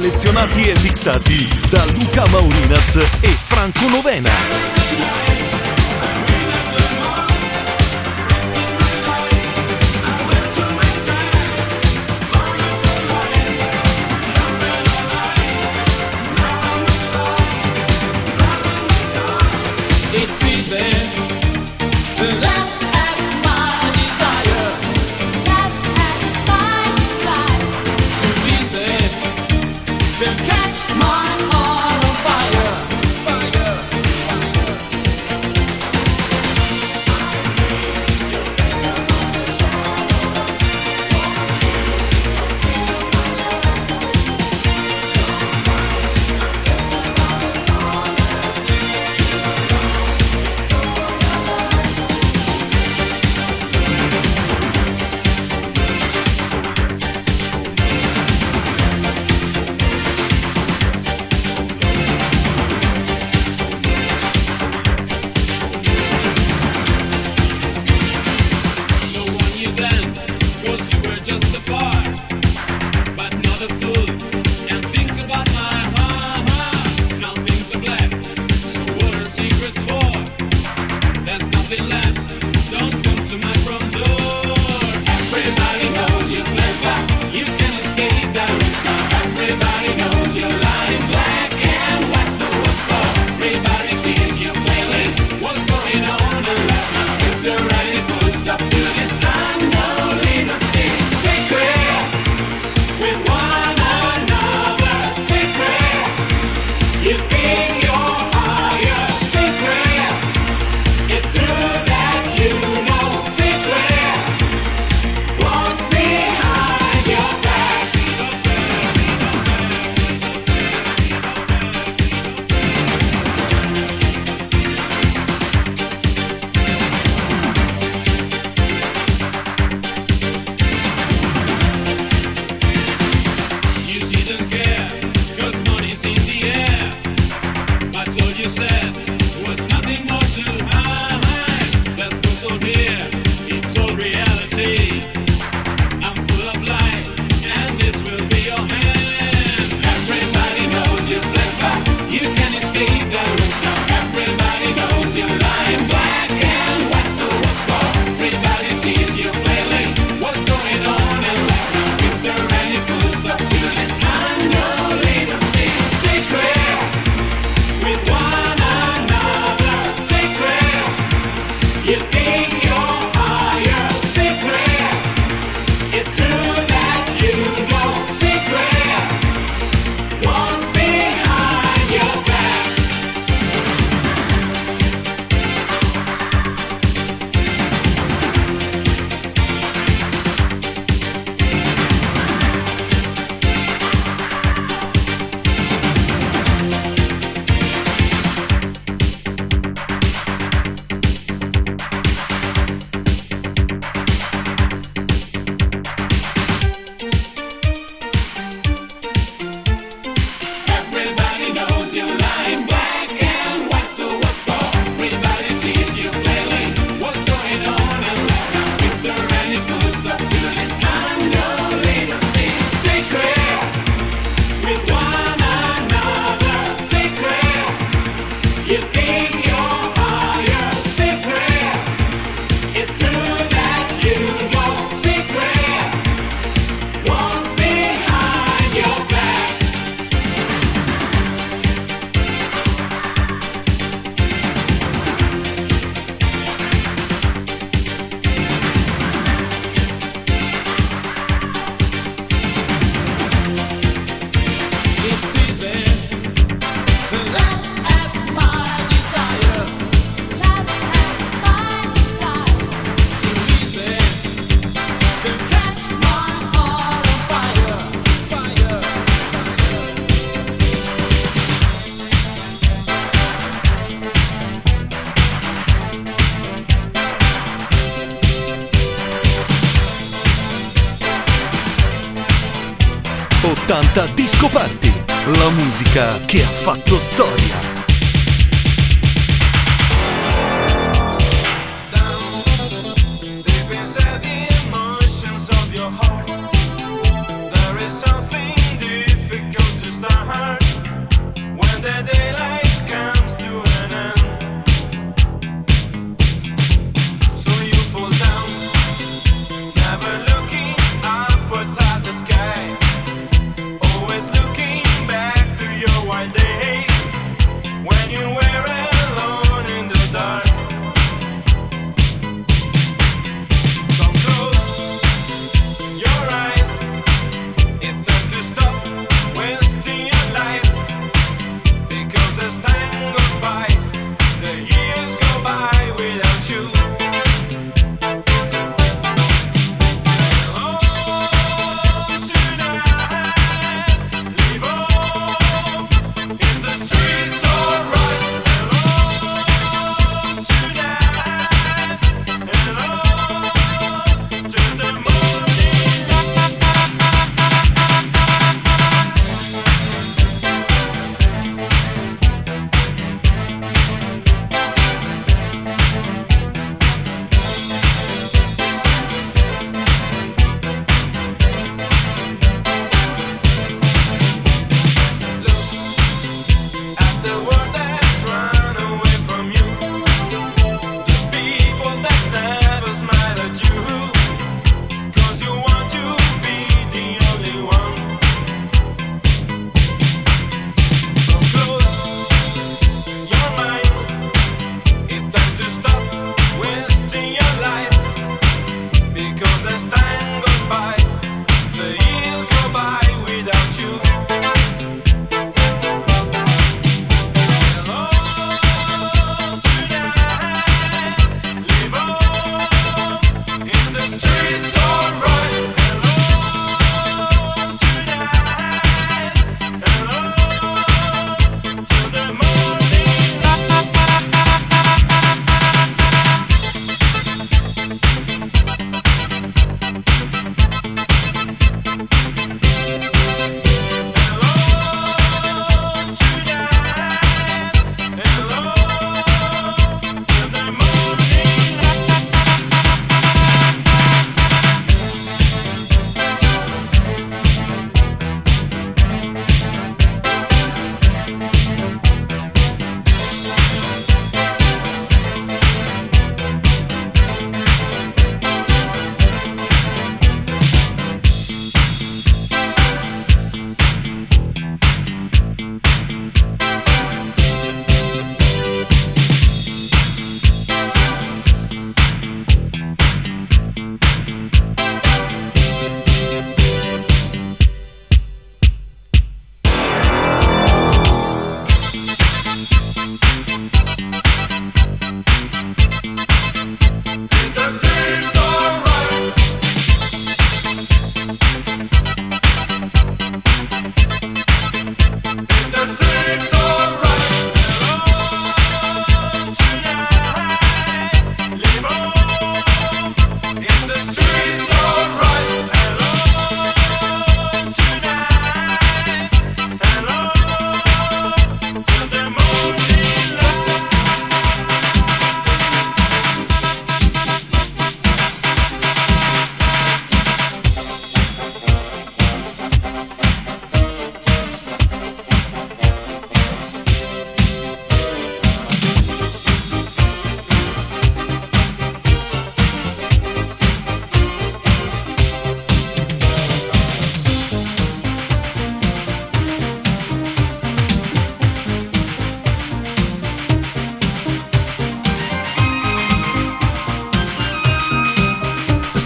selezionati e mixati da Luca Maurinaz e Franco Novena. 80 Disco Party, la musica che ha fatto storia.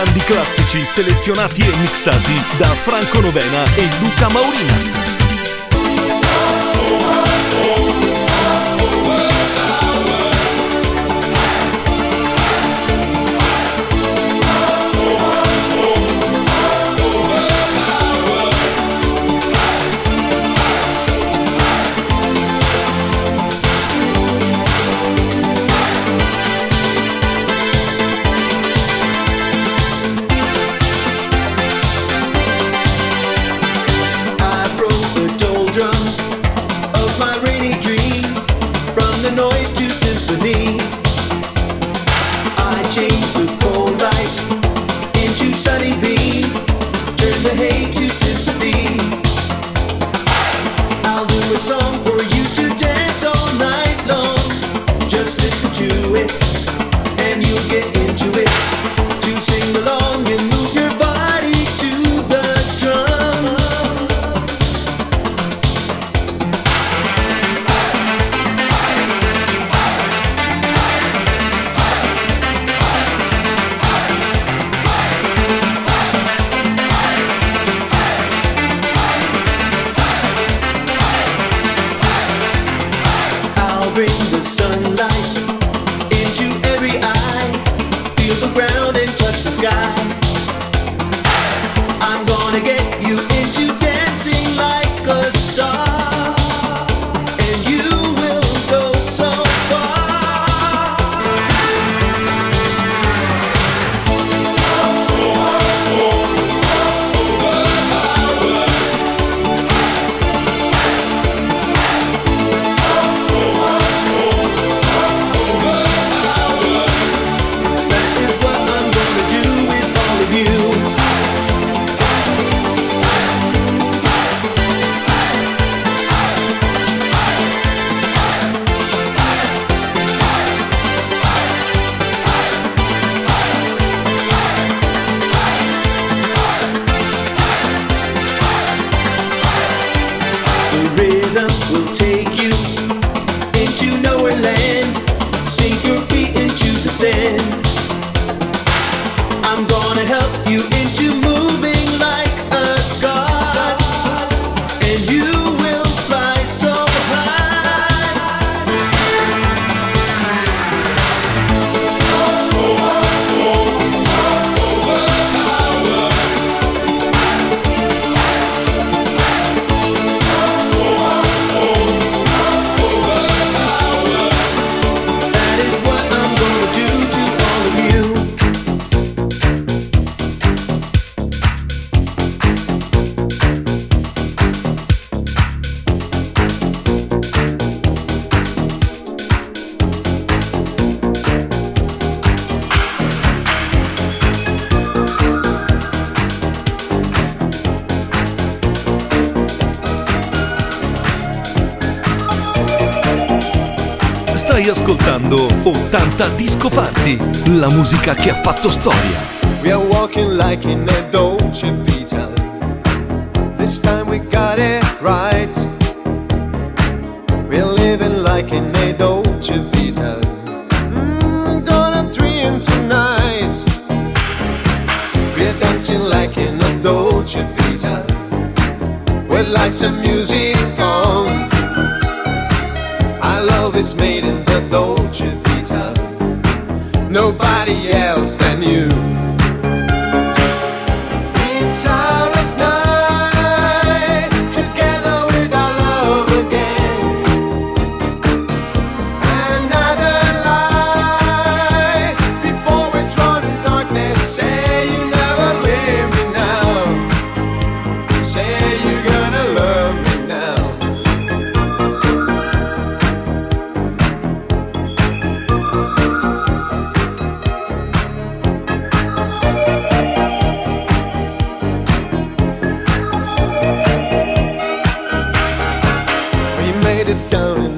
Grandi classici selezionati e mixati da Franco Novena e Luca Maurinaz. 80 Disco Party, la musica che ha fatto storia. We are walking like in a Dolce Vita. This time we got it right. We're living like in a Dolce Vita. Mm, gonna dream tonight. We're dancing like in a Dolce Vita. With lights and music on. Is made in the Dolce Vita. Nobody else than you. It down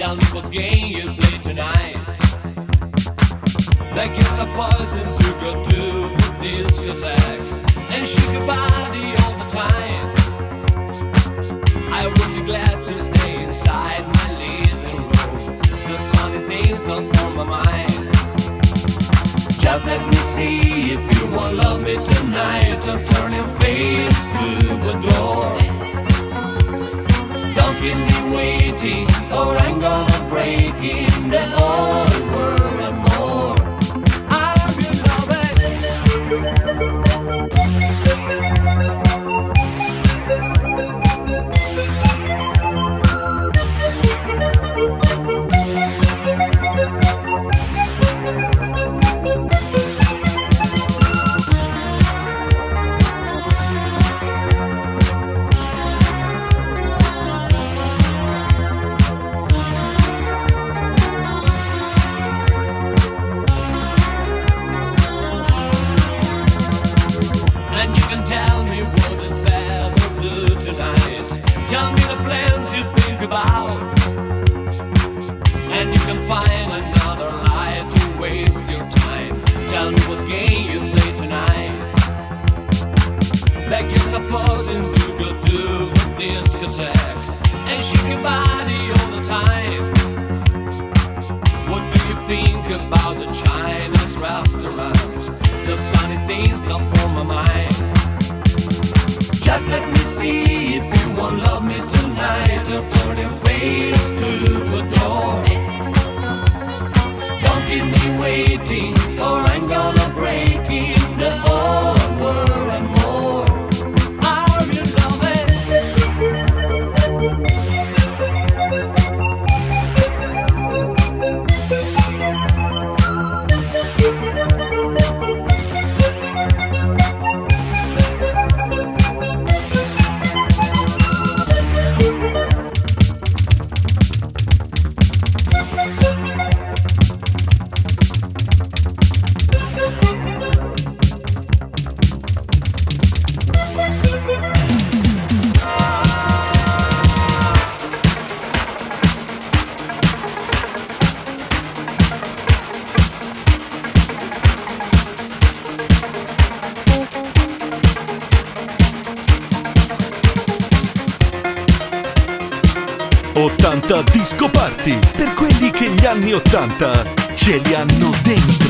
me what game you play tonight. Like you're supposed to go to the discotheque and shake your body all the time. I would be glad to stay inside my living room. The sunny things don't form my mind. Just let me see if you won't love me tonight. I'll turn your face to the door. Don't me waiting, or I'm gonna break in the over things don't form my mind. Just let me see if you won't love me tonight. I'll turn your face to the door. Don't keep me waiting, 80 ce li hanno dentro.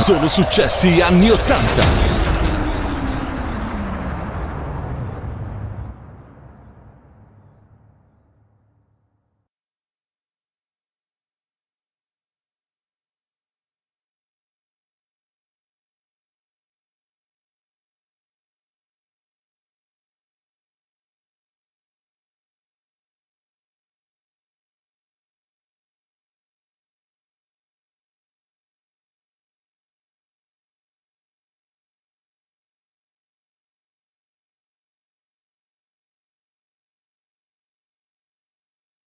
Sono successi anni 80.